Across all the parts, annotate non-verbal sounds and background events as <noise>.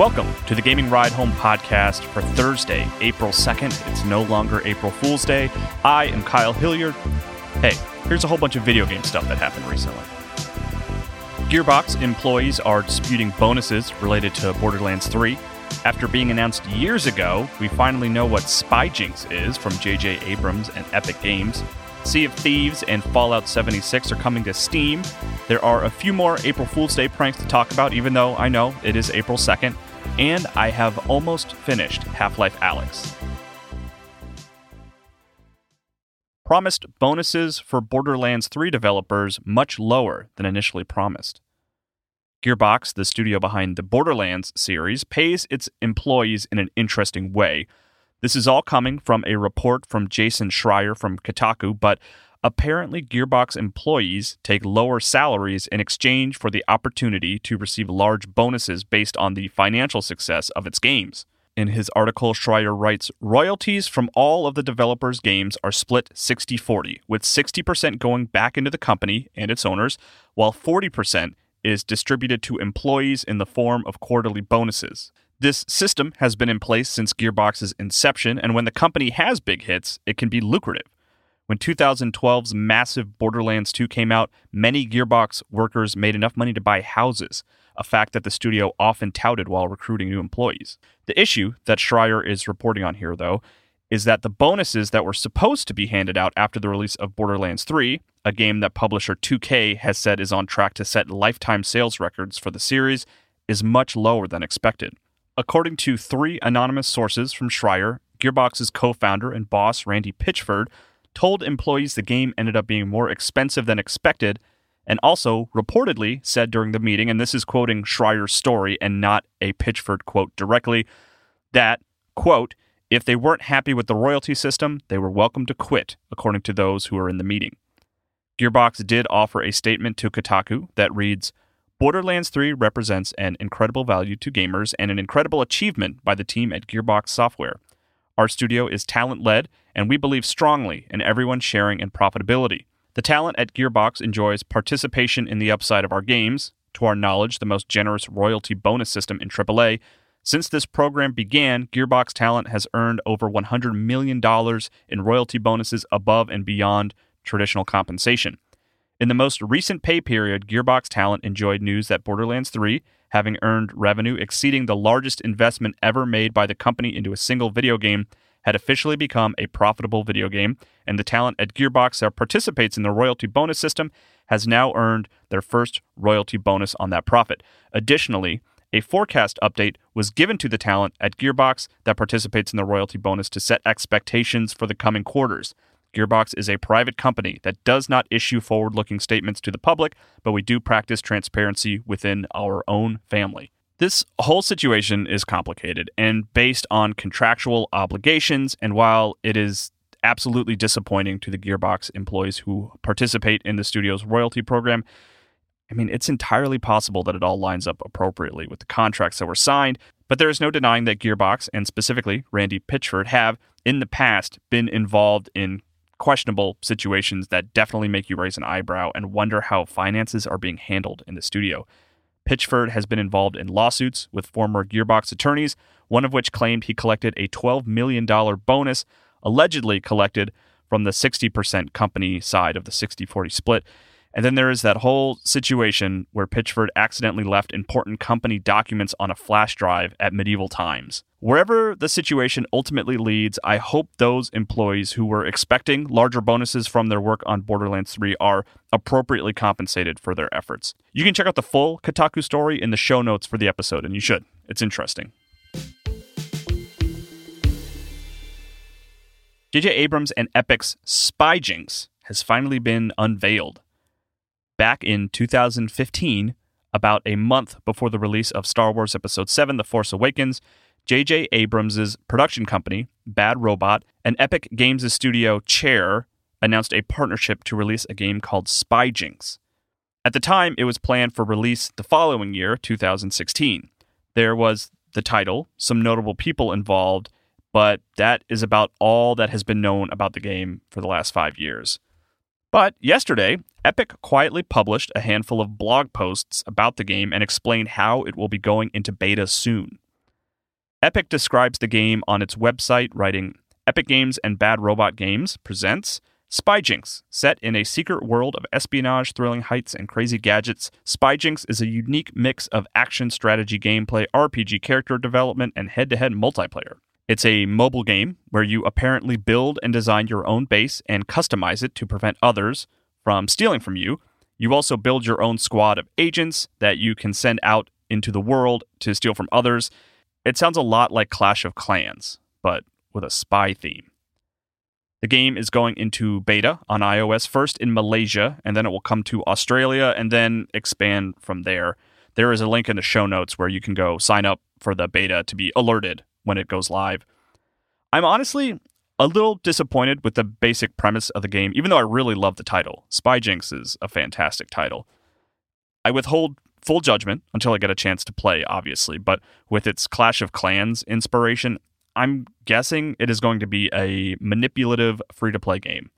Welcome to the Gaming Ride Home podcast for Thursday, April 2nd. It's no longer April Fool's Day. I am Kyle Hilliard. Hey, here's a whole bunch of video game stuff that happened recently. Gearbox employees are disputing bonuses related to Borderlands 3. After being announced years ago, we finally know what Spyjinx is from J.J. Abrams and Epic Games. Sea of Thieves and Fallout 76 are coming to Steam. There are a few more April Fool's Day pranks to talk about, even though I know it is April 2nd and I have almost finished Half Life Alyx. Promised bonuses for Borderlands 3 developers much lower than initially promised. Gearbox, the studio behind the Borderlands series, pays its employees in an interesting way. This is all coming from a report from Jason Schreier from Kotaku, but Apparently, Gearbox employees take lower salaries in exchange for the opportunity to receive large bonuses based on the financial success of its games. In his article, Schreier writes Royalties from all of the developers' games are split 60 40, with 60% going back into the company and its owners, while 40% is distributed to employees in the form of quarterly bonuses. This system has been in place since Gearbox's inception, and when the company has big hits, it can be lucrative. When 2012's massive Borderlands 2 came out, many Gearbox workers made enough money to buy houses, a fact that the studio often touted while recruiting new employees. The issue that Schreier is reporting on here, though, is that the bonuses that were supposed to be handed out after the release of Borderlands 3, a game that publisher 2K has said is on track to set lifetime sales records for the series, is much lower than expected. According to three anonymous sources from Schreier, Gearbox's co founder and boss Randy Pitchford told employees the game ended up being more expensive than expected, and also reportedly said during the meeting, and this is quoting Schreier's story and not a Pitchford quote directly, that, quote, if they weren't happy with the royalty system, they were welcome to quit, according to those who were in the meeting. Gearbox did offer a statement to Kotaku that reads Borderlands 3 represents an incredible value to gamers and an incredible achievement by the team at Gearbox Software. Our studio is talent led, and we believe strongly in everyone sharing in profitability. The talent at Gearbox enjoys participation in the upside of our games, to our knowledge, the most generous royalty bonus system in AAA. Since this program began, Gearbox talent has earned over $100 million in royalty bonuses above and beyond traditional compensation. In the most recent pay period, Gearbox talent enjoyed news that Borderlands 3 having earned revenue exceeding the largest investment ever made by the company into a single video game, had officially become a profitable video game, and the talent at Gearbox that participates in the royalty bonus system has now earned their first royalty bonus on that profit. Additionally, a forecast update was given to the talent at Gearbox that participates in the royalty bonus to set expectations for the coming quarters. Gearbox is a private company that does not issue forward looking statements to the public, but we do practice transparency within our own family. This whole situation is complicated and based on contractual obligations, and while it is absolutely disappointing to the Gearbox employees who participate in the studio's royalty program, I mean, it's entirely possible that it all lines up appropriately with the contracts that were signed, but there is no denying that Gearbox, and specifically Randy Pitchford, have in the past been involved in questionable situations that definitely make you raise an eyebrow and wonder how finances are being handled in the studio. Pitchford has been involved in lawsuits with former Gearbox attorneys, one of which claimed he collected a $12 million bonus, allegedly collected from the 60% company side of the 60 40 split. And then there is that whole situation where Pitchford accidentally left important company documents on a flash drive at medieval times. Wherever the situation ultimately leads, I hope those employees who were expecting larger bonuses from their work on Borderlands 3 are appropriately compensated for their efforts. You can check out the full Kotaku story in the show notes for the episode, and you should. It's interesting. J.J. Abrams and Epic's Spyjinx has finally been unveiled. Back in 2015, about a month before the release of Star Wars Episode 7 The Force Awakens, J.J. Abrams' production company, Bad Robot, and Epic Games' studio Chair announced a partnership to release a game called Spyjinx. At the time, it was planned for release the following year, 2016. There was the title, some notable people involved, but that is about all that has been known about the game for the last five years. But yesterday, Epic quietly published a handful of blog posts about the game and explained how it will be going into beta soon. Epic describes the game on its website, writing Epic Games and Bad Robot Games presents Spyjinx. Set in a secret world of espionage, thrilling heights, and crazy gadgets, Spyjinx is a unique mix of action, strategy, gameplay, RPG character development, and head to head multiplayer. It's a mobile game where you apparently build and design your own base and customize it to prevent others from stealing from you. You also build your own squad of agents that you can send out into the world to steal from others. It sounds a lot like Clash of Clans, but with a spy theme. The game is going into beta on iOS first in Malaysia, and then it will come to Australia and then expand from there. There is a link in the show notes where you can go sign up for the beta to be alerted when it goes live. I'm honestly a little disappointed with the basic premise of the game, even though I really love the title. Spyjinx is a fantastic title. I withhold full judgment until I get a chance to play, obviously, but with its Clash of Clans inspiration, I'm guessing it is going to be a manipulative free to play game.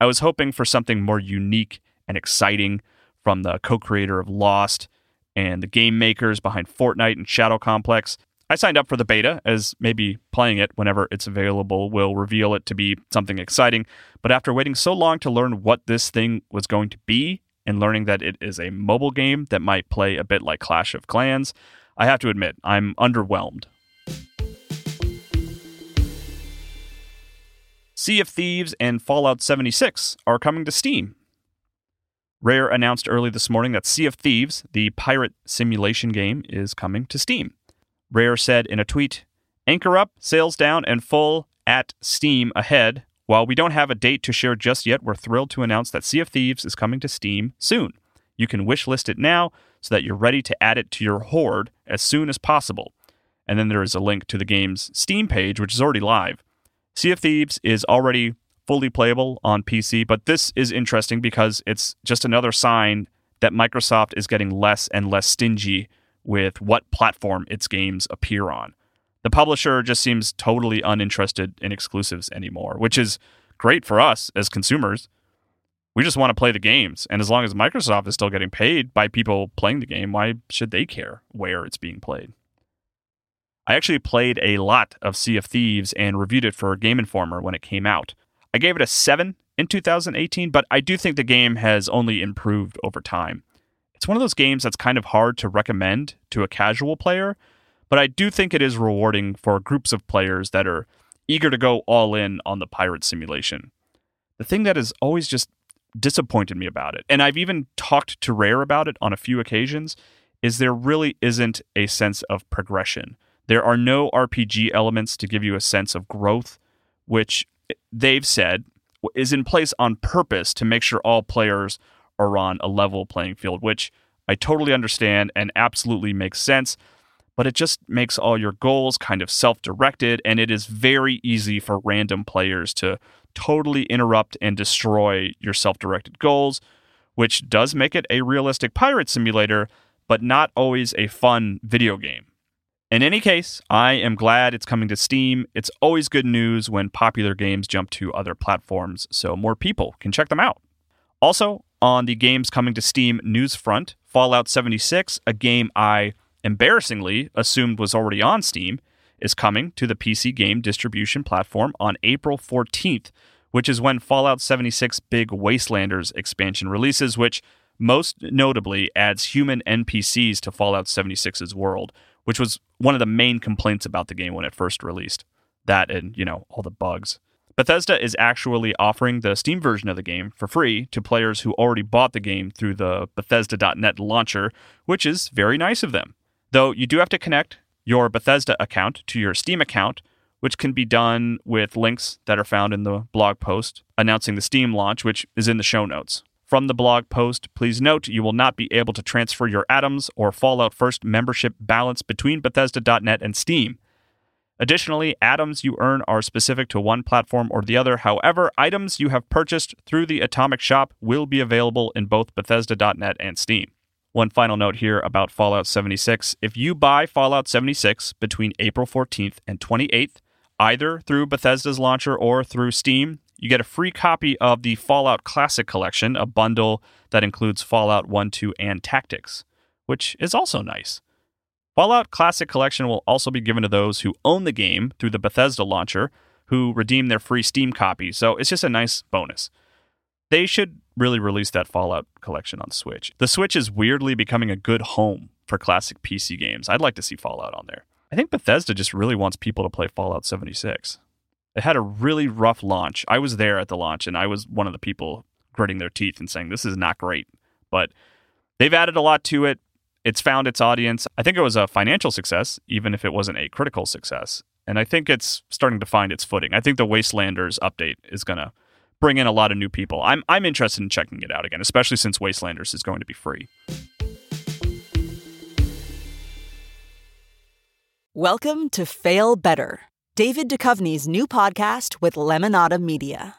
I was hoping for something more unique and exciting from the co creator of Lost and the game makers behind Fortnite and Shadow Complex. I signed up for the beta as maybe playing it whenever it's available will reveal it to be something exciting. But after waiting so long to learn what this thing was going to be and learning that it is a mobile game that might play a bit like Clash of Clans, I have to admit I'm underwhelmed. Sea of Thieves and Fallout 76 are coming to Steam. Rare announced early this morning that Sea of Thieves, the pirate simulation game, is coming to Steam. Rare said in a tweet Anchor up, sales down, and full at Steam ahead. While we don't have a date to share just yet, we're thrilled to announce that Sea of Thieves is coming to Steam soon. You can wishlist it now so that you're ready to add it to your hoard as soon as possible. And then there is a link to the game's Steam page, which is already live. Sea of Thieves is already fully playable on PC, but this is interesting because it's just another sign that Microsoft is getting less and less stingy with what platform its games appear on. The publisher just seems totally uninterested in exclusives anymore, which is great for us as consumers. We just want to play the games. And as long as Microsoft is still getting paid by people playing the game, why should they care where it's being played? I actually played a lot of Sea of Thieves and reviewed it for Game Informer when it came out. I gave it a 7 in 2018, but I do think the game has only improved over time. It's one of those games that's kind of hard to recommend to a casual player, but I do think it is rewarding for groups of players that are eager to go all in on the pirate simulation. The thing that has always just disappointed me about it, and I've even talked to Rare about it on a few occasions, is there really isn't a sense of progression. There are no RPG elements to give you a sense of growth, which they've said is in place on purpose to make sure all players are on a level playing field, which I totally understand and absolutely makes sense. But it just makes all your goals kind of self directed, and it is very easy for random players to totally interrupt and destroy your self directed goals, which does make it a realistic pirate simulator, but not always a fun video game. In any case, I am glad it's coming to Steam. It's always good news when popular games jump to other platforms so more people can check them out. Also, on the games coming to Steam news front, Fallout 76, a game I embarrassingly assumed was already on Steam, is coming to the PC game distribution platform on April 14th, which is when Fallout 76 Big Wastelanders expansion releases, which most notably adds human NPCs to Fallout 76's world, which was one of the main complaints about the game when it first released. That and, you know, all the bugs. Bethesda is actually offering the Steam version of the game for free to players who already bought the game through the Bethesda.net launcher, which is very nice of them. Though you do have to connect your Bethesda account to your Steam account, which can be done with links that are found in the blog post announcing the Steam launch, which is in the show notes. From the blog post, please note you will not be able to transfer your Atoms or Fallout First membership balance between Bethesda.net and Steam. Additionally, atoms you earn are specific to one platform or the other. However, items you have purchased through the Atomic Shop will be available in both Bethesda.net and Steam. One final note here about Fallout 76. If you buy Fallout 76 between April 14th and 28th, either through Bethesda's launcher or through Steam, you get a free copy of the Fallout Classic Collection, a bundle that includes Fallout 1, 2, and Tactics, which is also nice. Fallout Classic Collection will also be given to those who own the game through the Bethesda launcher who redeem their free Steam copy, so it's just a nice bonus. They should really release that Fallout collection on Switch. The Switch is weirdly becoming a good home for classic PC games. I'd like to see Fallout on there. I think Bethesda just really wants people to play Fallout 76. It had a really rough launch. I was there at the launch and I was one of the people gritting their teeth and saying, this is not great. But they've added a lot to it. It's found its audience. I think it was a financial success, even if it wasn't a critical success. And I think it's starting to find its footing. I think the Wastelanders update is going to bring in a lot of new people. I'm, I'm interested in checking it out again, especially since Wastelanders is going to be free. Welcome to Fail Better, David Duchovny's new podcast with Lemonada Media.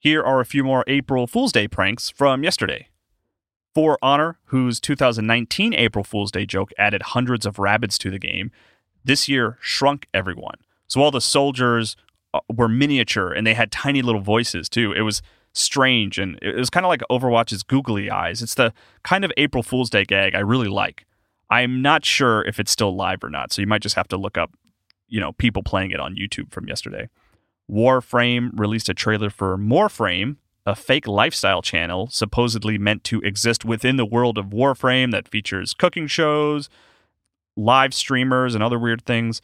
Here are a few more April Fool's Day pranks from yesterday. For Honor, whose 2019 April Fool's Day joke added hundreds of rabbits to the game, this year shrunk everyone. So all the soldiers uh, were miniature and they had tiny little voices too. It was strange and it was kind of like Overwatch's googly eyes. It's the kind of April Fool's Day gag I really like. I'm not sure if it's still live or not, so you might just have to look up, you know, people playing it on YouTube from yesterday. Warframe released a trailer for Moreframe, a fake lifestyle channel supposedly meant to exist within the world of Warframe that features cooking shows, live streamers, and other weird things.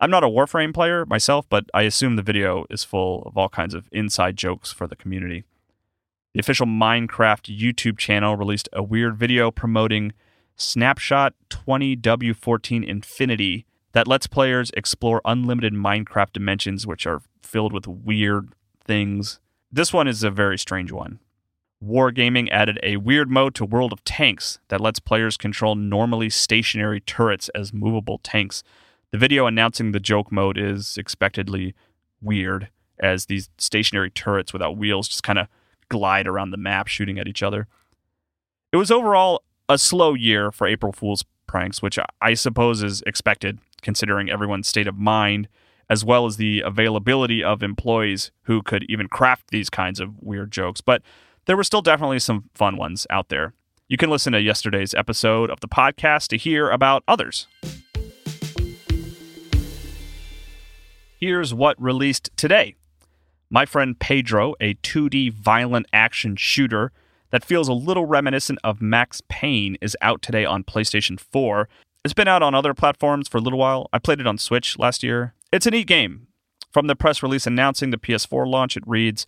I'm not a Warframe player myself, but I assume the video is full of all kinds of inside jokes for the community. The official Minecraft YouTube channel released a weird video promoting Snapshot 20W14 Infinity that lets players explore unlimited Minecraft dimensions, which are filled with weird things. This one is a very strange one. Wargaming added a weird mode to World of Tanks that lets players control normally stationary turrets as movable tanks. The video announcing the joke mode is expectedly weird, as these stationary turrets without wheels just kind of glide around the map shooting at each other. It was overall a slow year for April Fool's pranks, which I suppose is expected considering everyone's state of mind, as well as the availability of employees who could even craft these kinds of weird jokes. But there were still definitely some fun ones out there. You can listen to yesterday's episode of the podcast to hear about others. Here's what released today. My friend Pedro, a 2D violent action shooter that feels a little reminiscent of Max Payne, is out today on PlayStation 4. It's been out on other platforms for a little while. I played it on Switch last year. It's a neat game. From the press release announcing the PS4 launch, it reads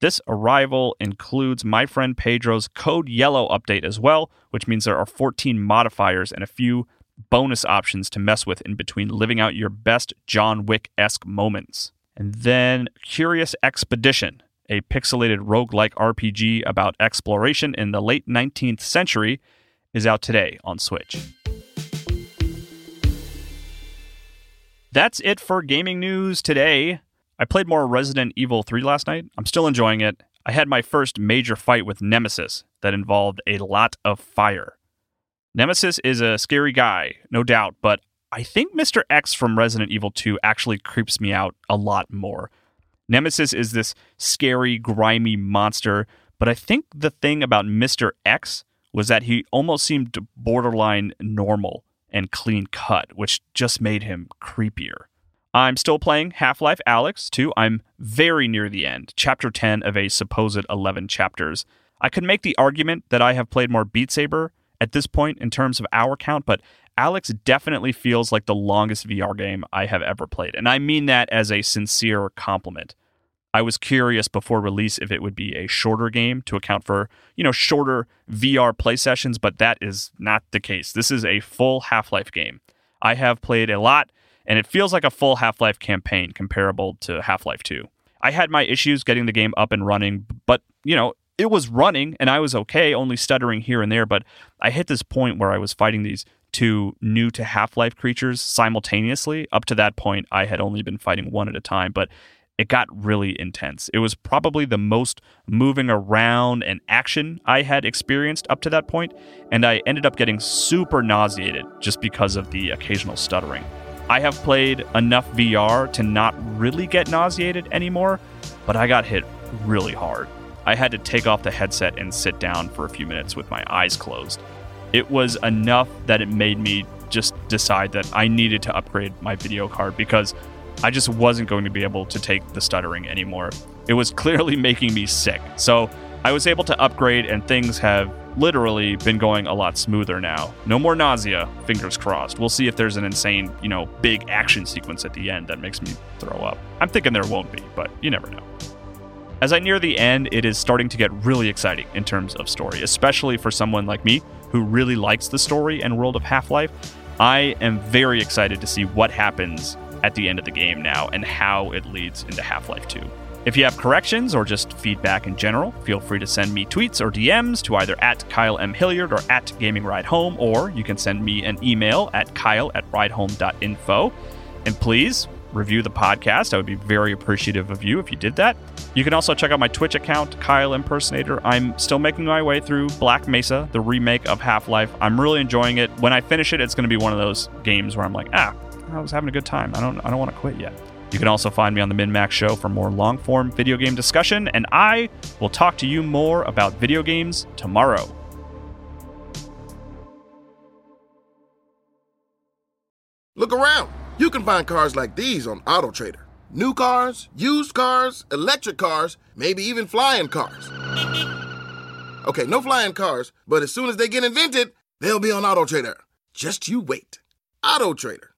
This arrival includes my friend Pedro's Code Yellow update as well, which means there are 14 modifiers and a few bonus options to mess with in between living out your best John Wick esque moments. And then Curious Expedition, a pixelated roguelike RPG about exploration in the late 19th century, is out today on Switch. That's it for gaming news today. I played more Resident Evil 3 last night. I'm still enjoying it. I had my first major fight with Nemesis that involved a lot of fire. Nemesis is a scary guy, no doubt, but I think Mr. X from Resident Evil 2 actually creeps me out a lot more. Nemesis is this scary, grimy monster, but I think the thing about Mr. X was that he almost seemed borderline normal and clean cut, which just made him creepier. I'm still playing Half Life Alyx too. I'm very near the end, chapter 10 of a supposed 11 chapters. I could make the argument that I have played more Beat Saber at this point in terms of hour count, but Alyx definitely feels like the longest VR game I have ever played. And I mean that as a sincere compliment. I was curious before release if it would be a shorter game to account for, you know, shorter VR play sessions, but that is not the case. This is a full Half-Life game. I have played a lot and it feels like a full Half-Life campaign comparable to Half-Life 2. I had my issues getting the game up and running, but, you know, it was running and I was okay, only stuttering here and there, but I hit this point where I was fighting these two new to Half Life creatures simultaneously. Up to that point, I had only been fighting one at a time, but it got really intense. It was probably the most moving around and action I had experienced up to that point, and I ended up getting super nauseated just because of the occasional stuttering. I have played enough VR to not really get nauseated anymore, but I got hit really hard. I had to take off the headset and sit down for a few minutes with my eyes closed. It was enough that it made me just decide that I needed to upgrade my video card because I just wasn't going to be able to take the stuttering anymore. It was clearly <laughs> making me sick. So I was able to upgrade, and things have literally been going a lot smoother now. No more nausea, fingers crossed. We'll see if there's an insane, you know, big action sequence at the end that makes me throw up. I'm thinking there won't be, but you never know. As I near the end, it is starting to get really exciting in terms of story, especially for someone like me who really likes the story and world of Half Life. I am very excited to see what happens at the end of the game now and how it leads into Half Life 2. If you have corrections or just feedback in general, feel free to send me tweets or DMs to either at Kyle M. Hilliard or at Gaming Ride Home, or you can send me an email at kyle at ridehome.info. And please review the podcast. I would be very appreciative of you if you did that. You can also check out my Twitch account, Kyle Impersonator. I'm still making my way through Black Mesa, the remake of Half Life. I'm really enjoying it. When I finish it, it's going to be one of those games where I'm like, ah, I was having a good time. I don't I don't want to quit yet. You can also find me on the Min Max Show for more long form video game discussion, and I will talk to you more about video games tomorrow. Look around. You can find cars like these on AutoTrader. New cars, used cars, electric cars, maybe even flying cars. Okay, no flying cars, but as soon as they get invented, they'll be on AutoTrader. Just you wait. AutoTrader.